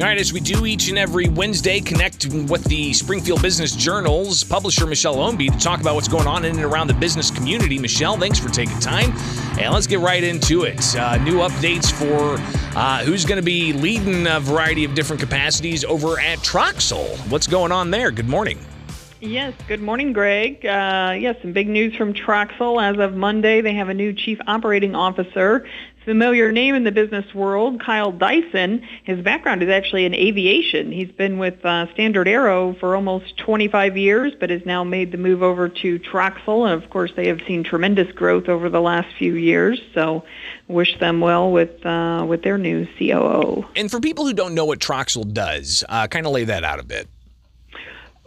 All right, as we do each and every Wednesday, connect with the Springfield Business Journal's publisher, Michelle Ownbey, to talk about what's going on in and around the business community. Michelle, thanks for taking time. And let's get right into it. Uh, new updates for uh, who's going to be leading a variety of different capacities over at Troxel. What's going on there? Good morning. Yes, good morning, Greg. Uh, yes, some big news from Troxel. As of Monday, they have a new chief operating officer familiar name in the business world, Kyle Dyson. His background is actually in aviation. He's been with uh, StandardAero for almost 25 years, but has now made the move over to Troxel. And of course, they have seen tremendous growth over the last few years. So, wish them well with uh, with their new COO. And for people who don't know what Troxel does, uh, kind of lay that out a bit.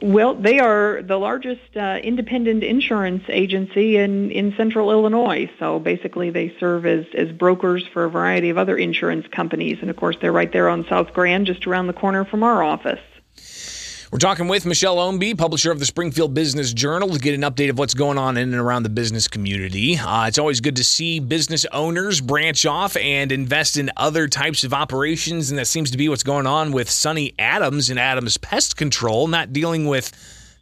Well, they are the largest uh, independent insurance agency in, in central Illinois. So basically they serve as, as brokers for a variety of other insurance companies. And of course, they're right there on South Grand, just around the corner from our office. We're talking with Michelle Ownbey, publisher of the Springfield Business Journal, to get an update of what's going on in and around the business community. Uh, it's always good to see business owners branch off and invest in other types of operations, and that seems to be what's going on with Sunny Adams and Adams Pest Control, not dealing with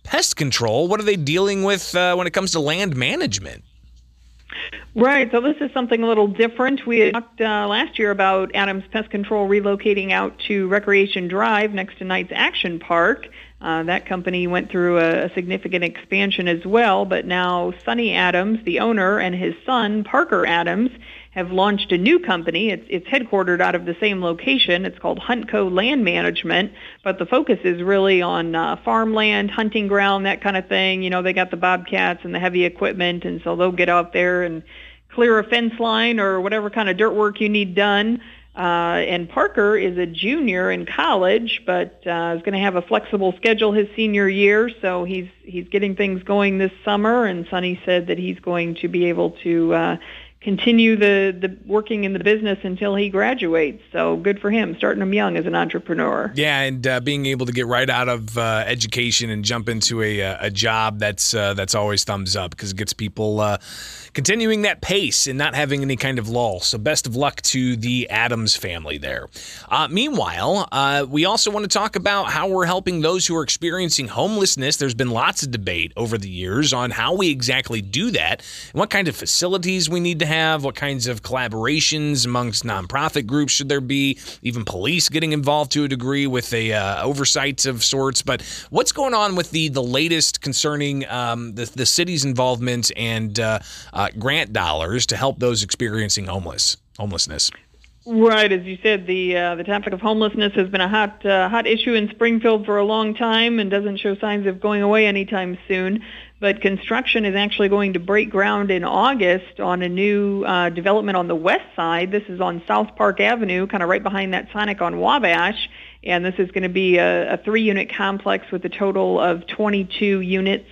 pest control. What are they dealing with uh, when it comes to land management? Right. So this is something a little different. We talked uh, last year about Adams Pest Control relocating out to Recreation Drive next to Knights Action Park. Uh, that company went through a, a significant expansion as well, but now Sunny Adams, the owner, and his son, Parker Adams, have launched a new company. It's, it's headquartered out of the same location. It's called Huntco Land Management, but the focus is really on uh, farmland, hunting ground, that kind of thing. You know, they got the bobcats and the heavy equipment, and so they'll get out there and clear a fence line or whatever kind of dirt work you need done. Uh, and Parker is a junior in college, but uh, is going to have a flexible schedule his senior year. So he's he's getting things going this summer. And Sonny said that he's going to be able to uh, continue the, the working in the business until he graduates. So good for him, starting him young as an entrepreneur. Yeah, and uh, being able to get right out of uh, education and jump into a, uh, a job that's uh, that's always thumbs up because it gets people uh, continuing that pace and not having any kind of lull. So best of luck to the Adams family there. Uh, meanwhile, we also want to talk about how we're helping those who are experiencing homelessness. There's been lots of debate over the years on how we exactly do that and what kind of facilities we need to have? What kinds of collaborations amongst nonprofit groups should there be? Even police getting involved to a degree with a uh, oversight of sorts. But what's going on with the the latest concerning um, the the city's involvement and uh, uh, grant dollars to help those experiencing homeless homelessness? Right, as you said, the uh, the topic of homelessness has been a hot uh, hot issue in Springfield for a long time and doesn't show signs of going away anytime soon. But construction is actually going to break ground in August on a new uh, development on the west side. This is on South Park Avenue, kind of right behind that Sonic on Wabash. And this is going to be a, a three-unit complex with a total of 22 units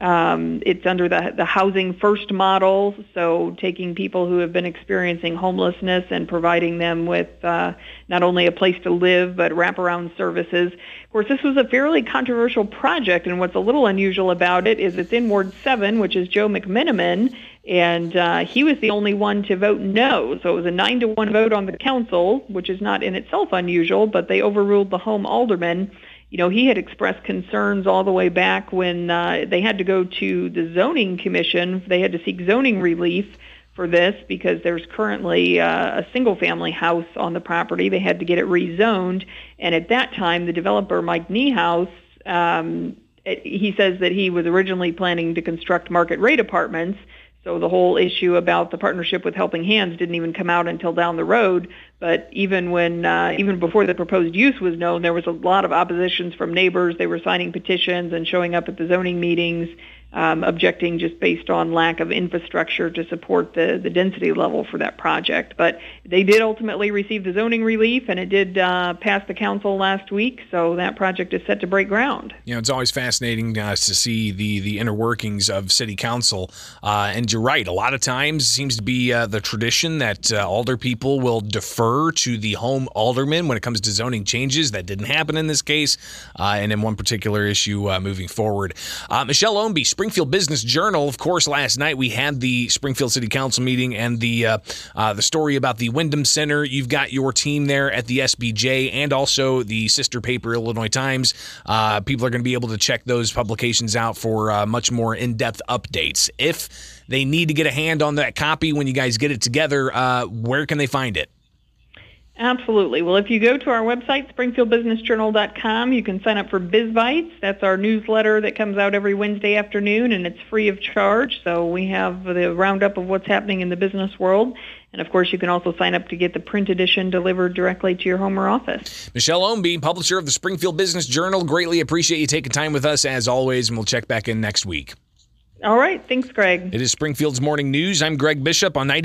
um, it's under the, the housing first model, so taking people who have been experiencing homelessness and providing them with uh, not only a place to live but wraparound services. Of course, this was a fairly controversial project, and what's a little unusual about it is it's in Ward 7, which is Joe McMenamin, and uh, he was the only one to vote no. So it was a nine to one vote on the council, which is not in itself unusual, but they overruled the home alderman you know, he had expressed concerns all the way back when uh, they had to go to the zoning commission. They had to seek zoning relief for this because there's currently uh, a single family house on the property. They had to get it rezoned. And at that time, the developer, Mike Niehaus, um, he says that he was originally planning to construct market rate apartments so the whole issue about the partnership with Helping Hands didn't even come out until down the road. But even when, uh, even before the proposed use was known, there was a lot of oppositions from neighbors. They were signing petitions and showing up at the zoning meetings um, objecting just based on lack of infrastructure to support the, the density level for that project. But they did ultimately receive the zoning relief, and it did uh, pass the council last week, so that project is set to break ground. You know, it's always fascinating uh, to see the, the inner workings of city council. Uh, and you're right, a lot of times it seems to be uh, the tradition that uh, alder people will defer defer to the home alderman when it comes to zoning changes. That didn't happen in this case, uh, and in one particular issue uh, moving forward. Uh, Michelle Ownbey, Springfield Business Journal. Of course, last night we had the Springfield City Council meeting and the uh, uh, the story about the Wyndham Center. You've got your team there at the SBJ and also the sister paper, Illinois Times. Uh, people are going to be able to check those publications out for much more in depth updates. If they need to get a hand on that copy when you guys get it together, where can they find it? Absolutely. Well, if you go to our website, springfieldbusinessjournal.com, you can sign up for BizBites. That's our newsletter that comes out every Wednesday afternoon, and it's free of charge. So we have the roundup of what's happening in the business world. And of course, you can also sign up to get the print edition delivered directly to your home or office. Michelle Ownbey, publisher of the Springfield Business Journal, greatly appreciate you taking time with us as always, and we'll check back in next week. All right. Thanks, Greg. It is Springfield's Morning News. I'm Greg Bishop on 90.